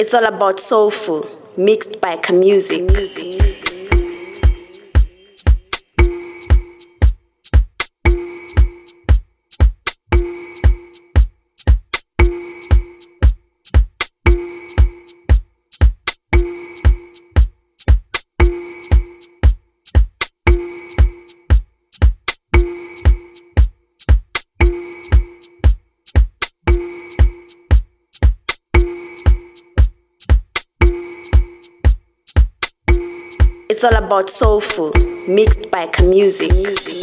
It's all about soulful, mixed by Khamusique. It's all about soulful, mixed by Khamusique.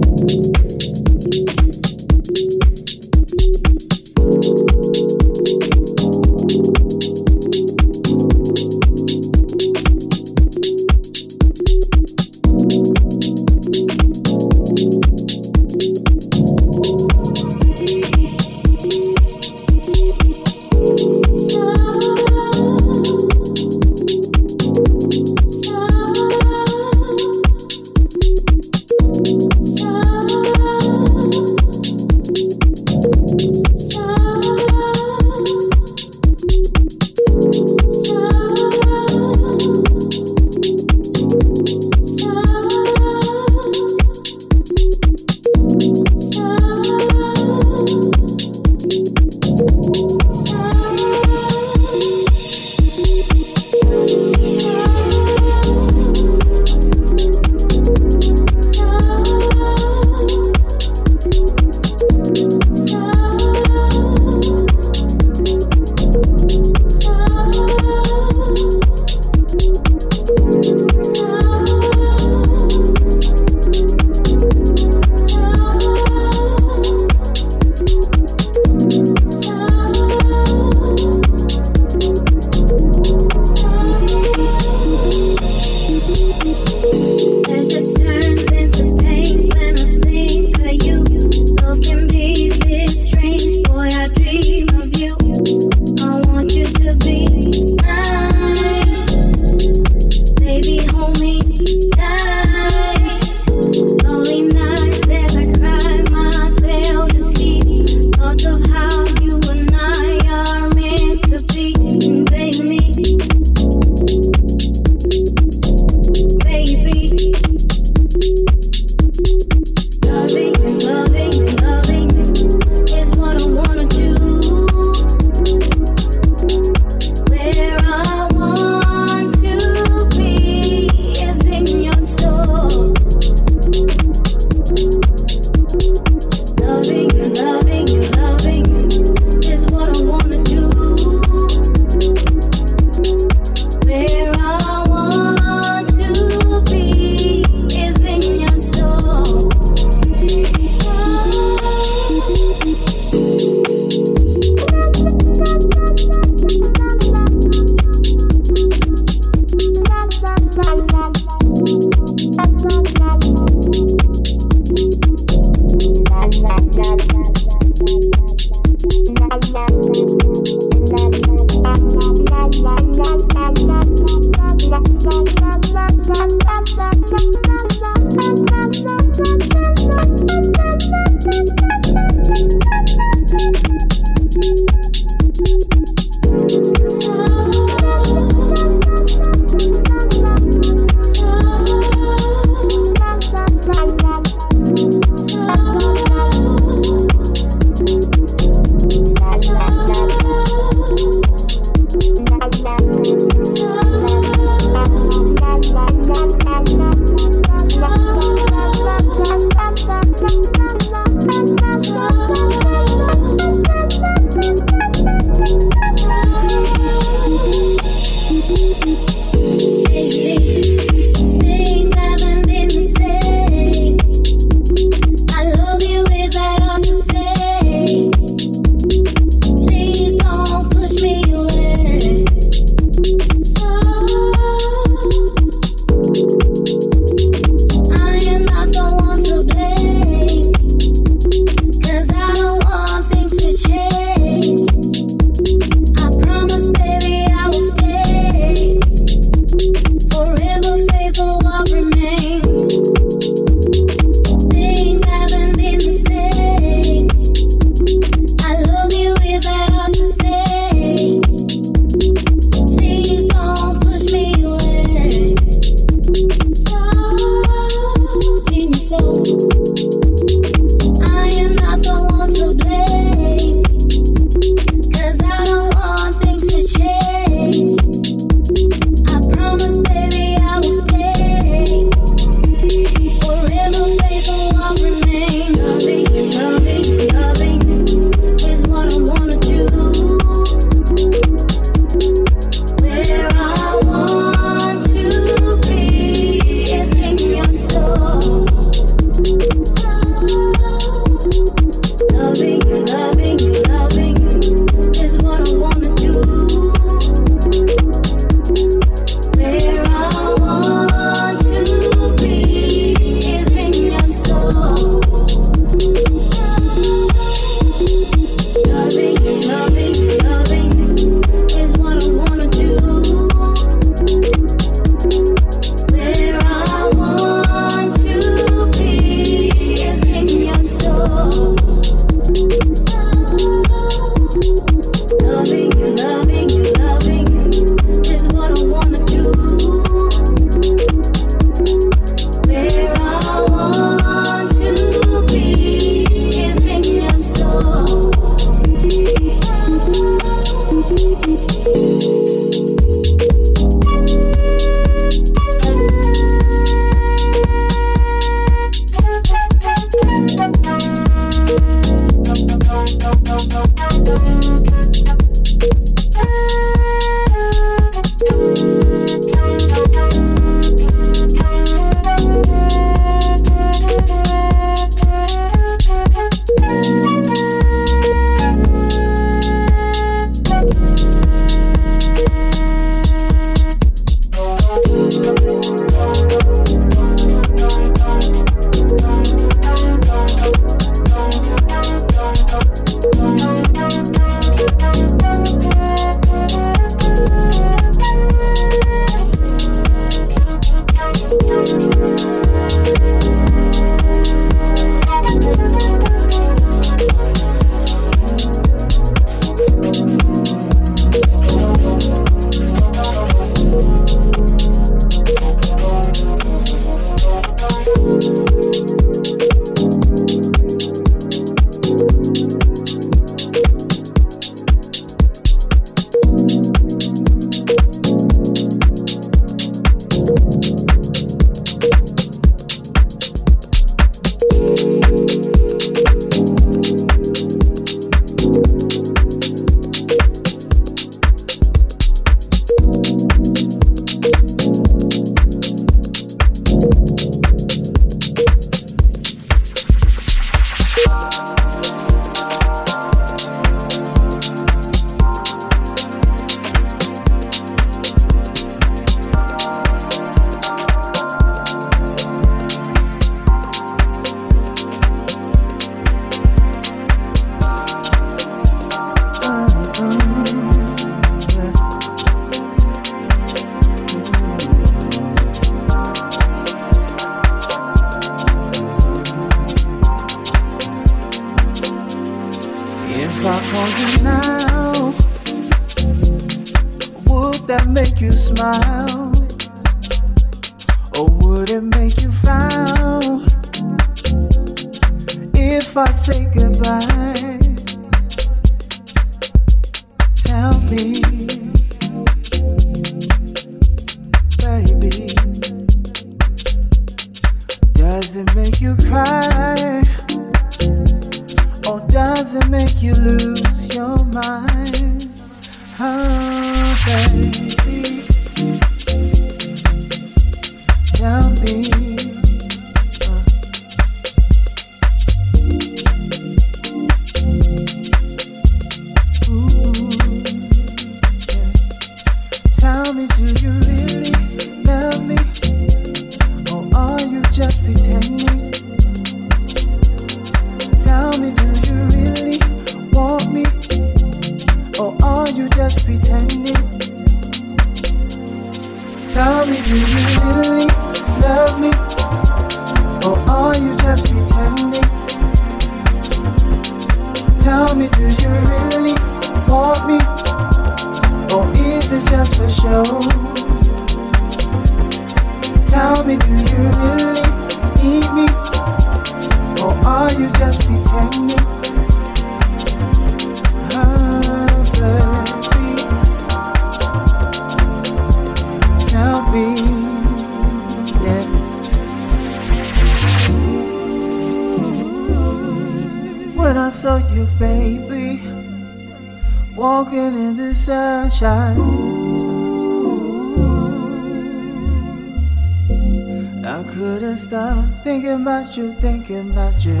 You, thinking about you.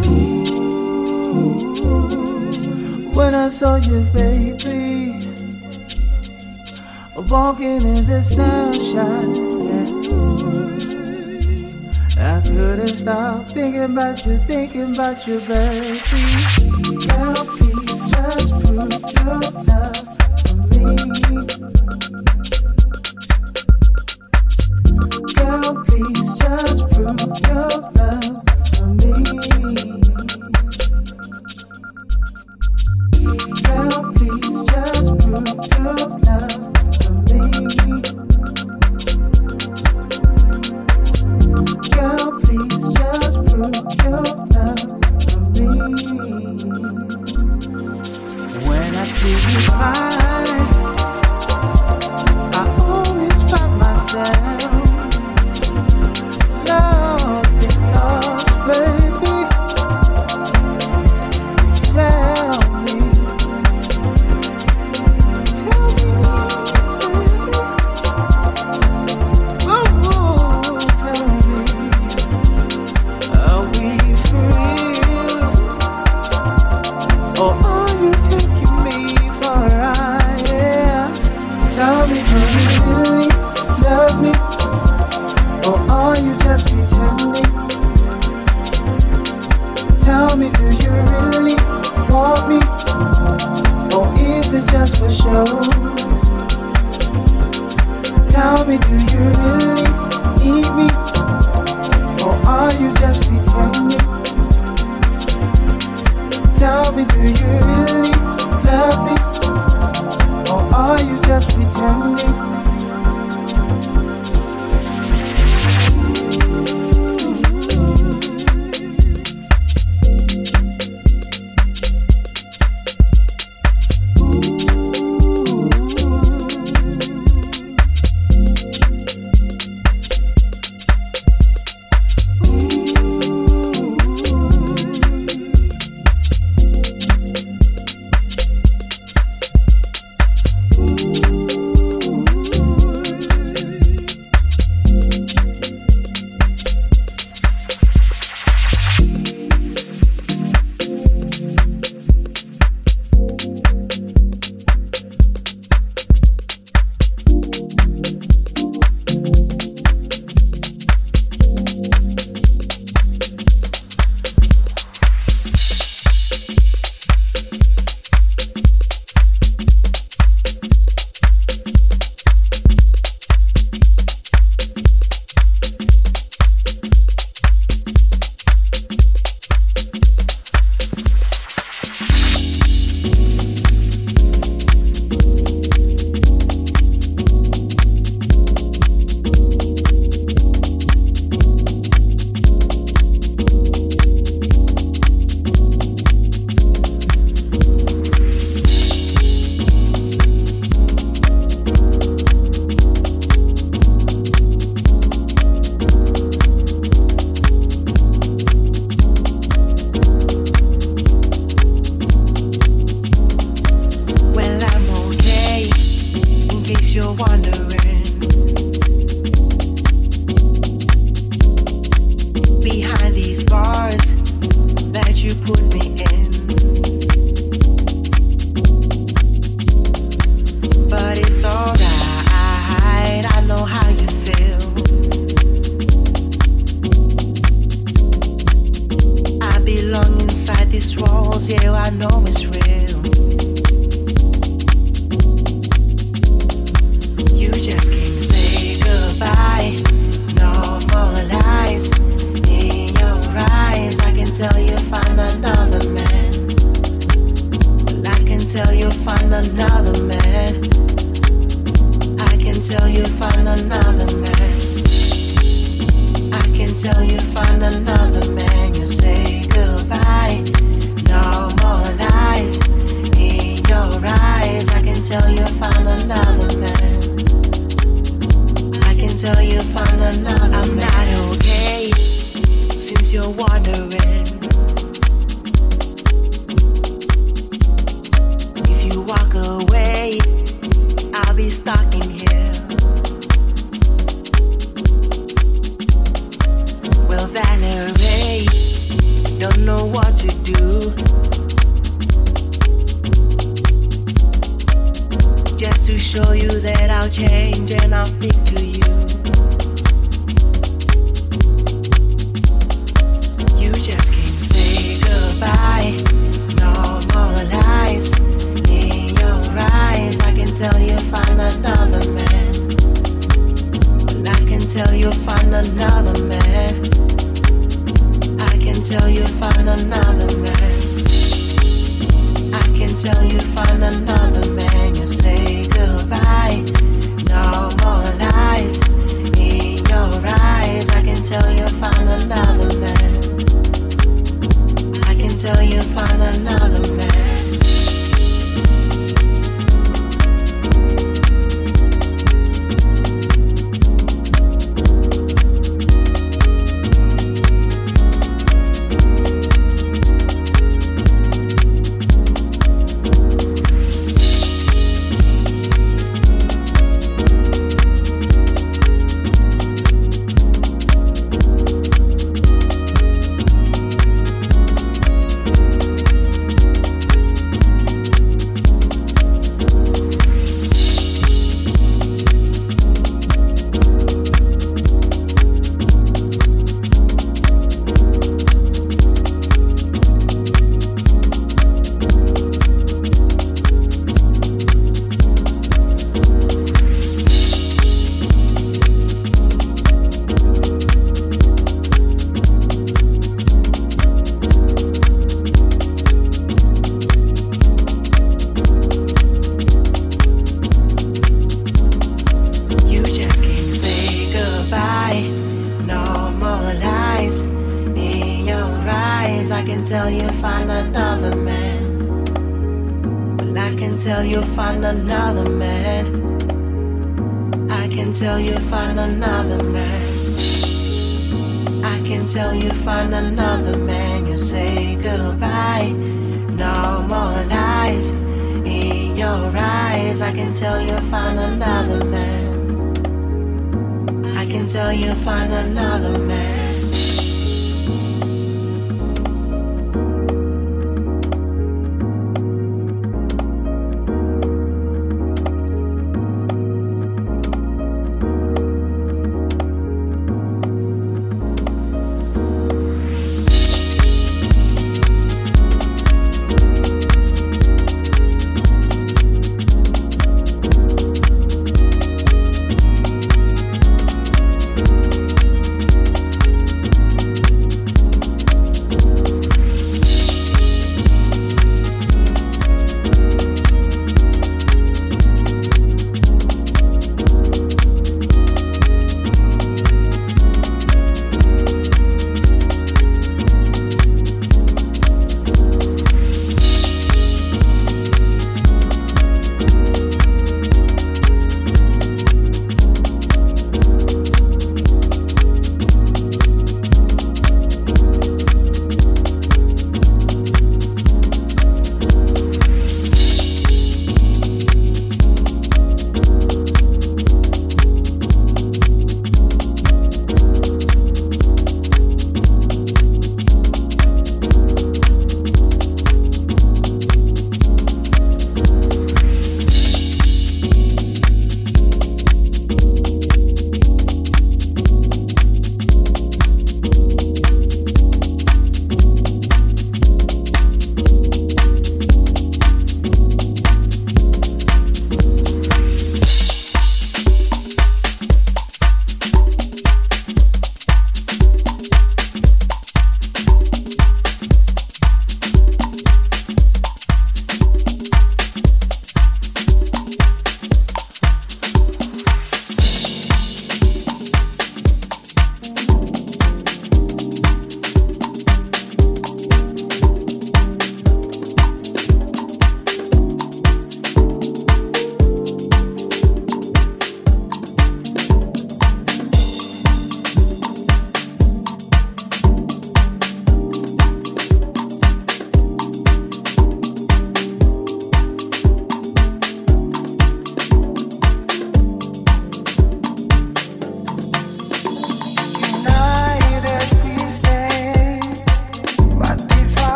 When I saw you, baby, walking in the sunshine. Yeah. I couldn't stop thinking about you, thinking about you, baby. Girl, please just prove your love for me. Girl, please just prove your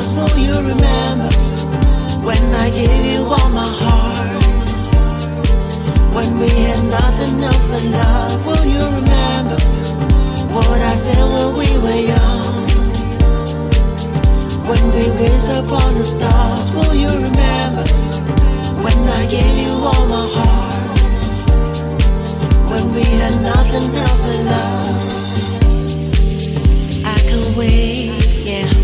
stars will you remember when I gave you all my heart? When we had nothing else but love, will you remember what I said when we were young? When we wished upon the stars, will you remember when I gave you all my heart? When we had nothing else but love, I can wait, yeah.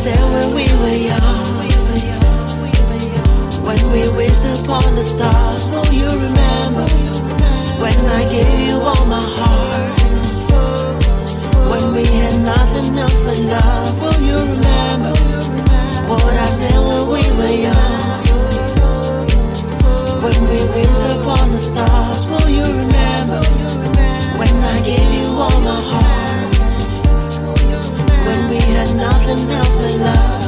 said when we were young, when we wished upon the stars, will you remember? When I gave you all my heart, when we had nothing else but love, will you remember? What I said when we were young, when we upon the stars, will you remember? When I gave you all my heart when we had nothing else but love.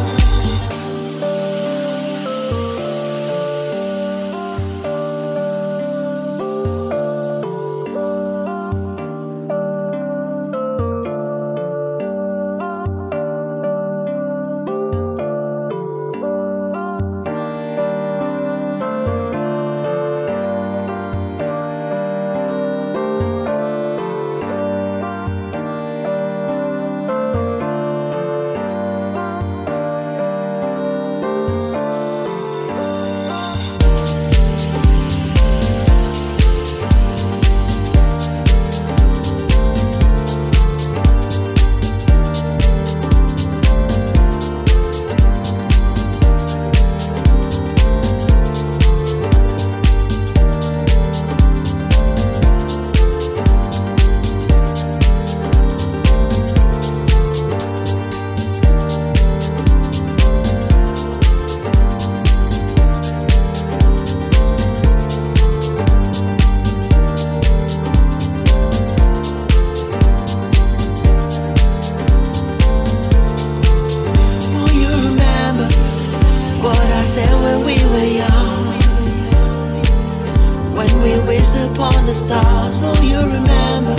stars will you remember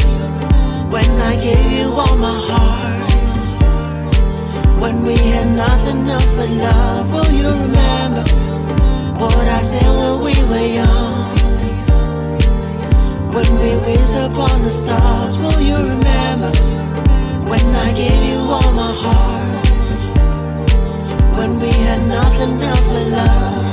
when I gave you all my heart? When we had nothing else but love, will you remember what I said when we were young? When we reached upon the stars, will you remember when I gave you all my heart? When we had nothing else but love.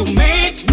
you make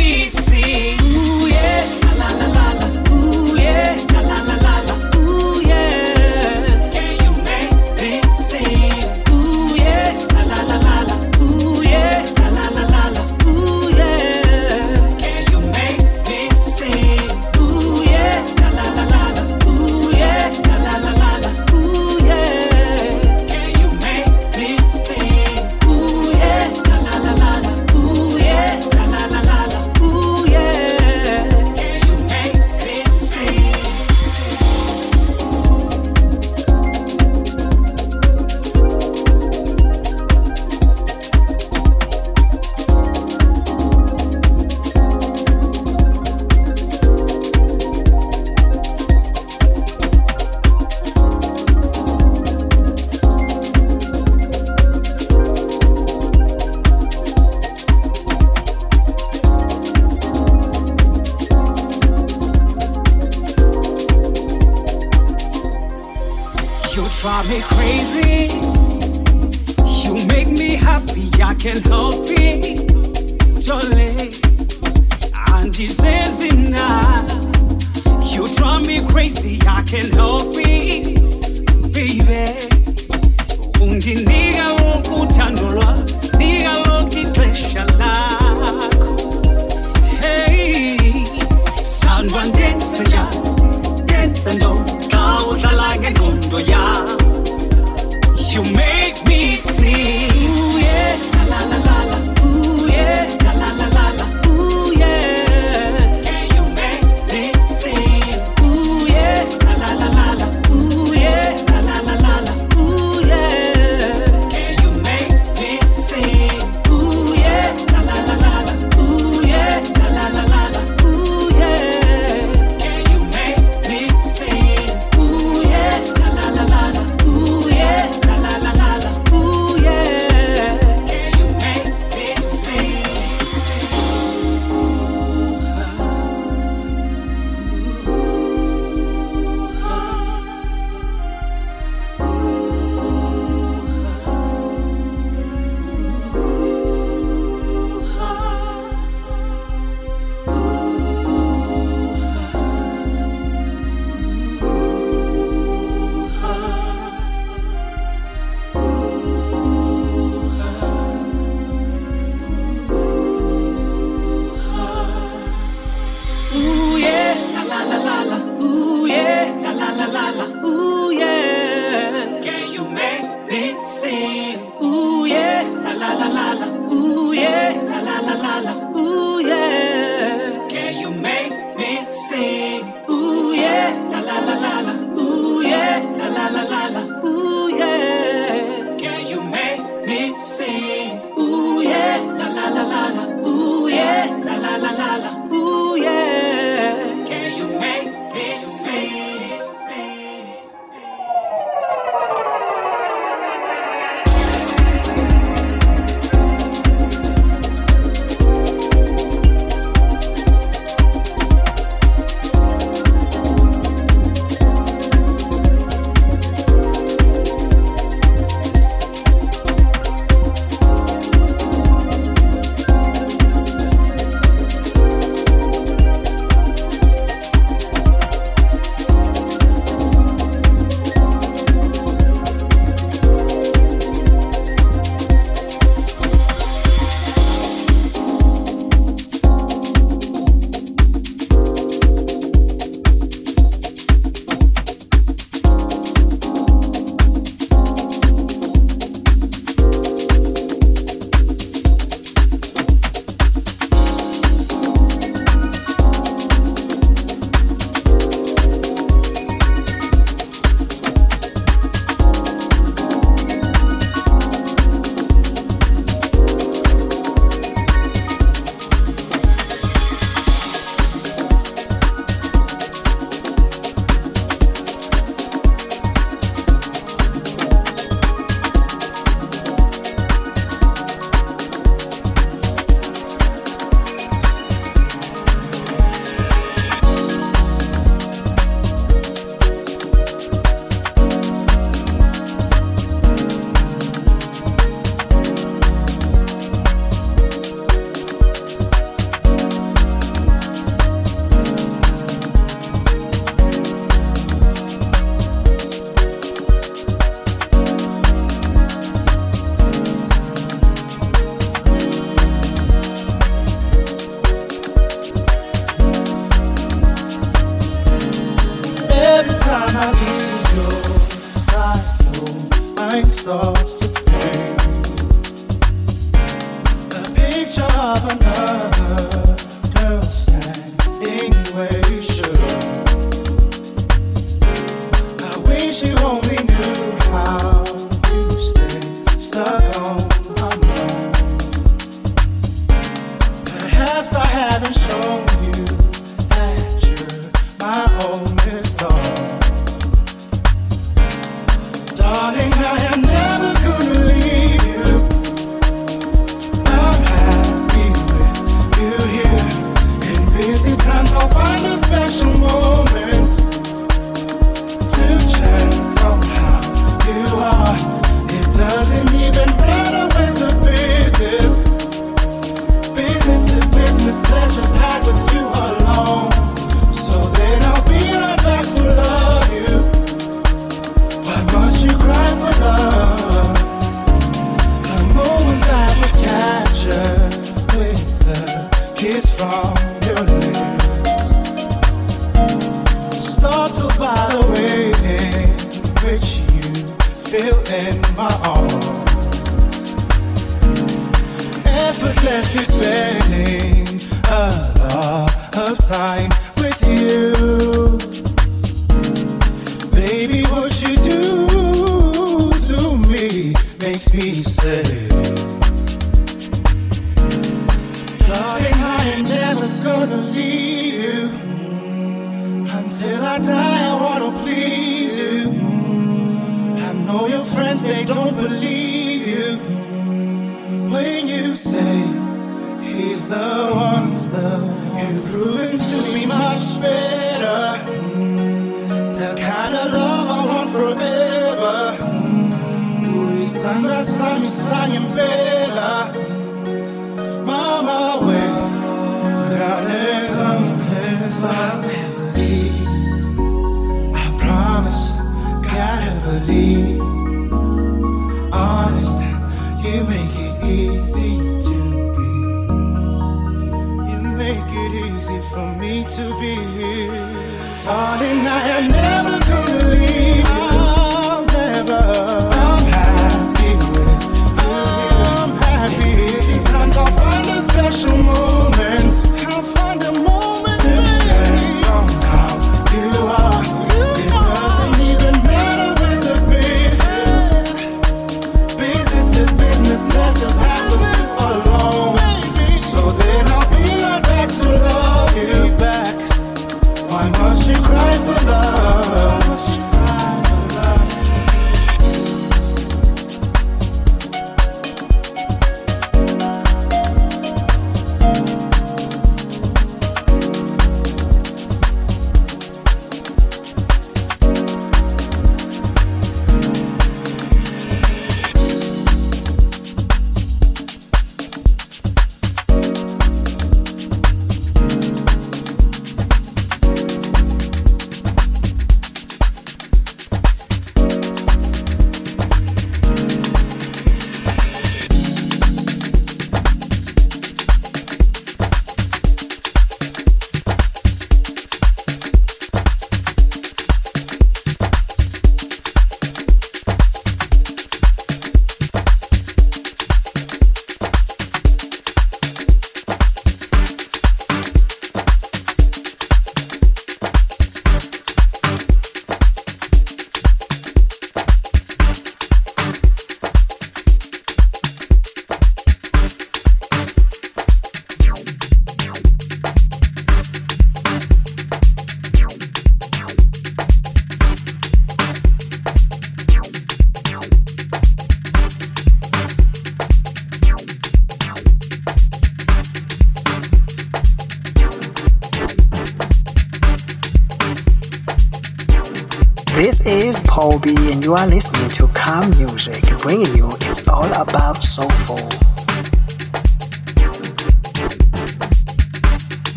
and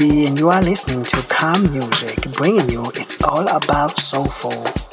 B, and you are listening to Calm Music, bringing you It's All About Soulful.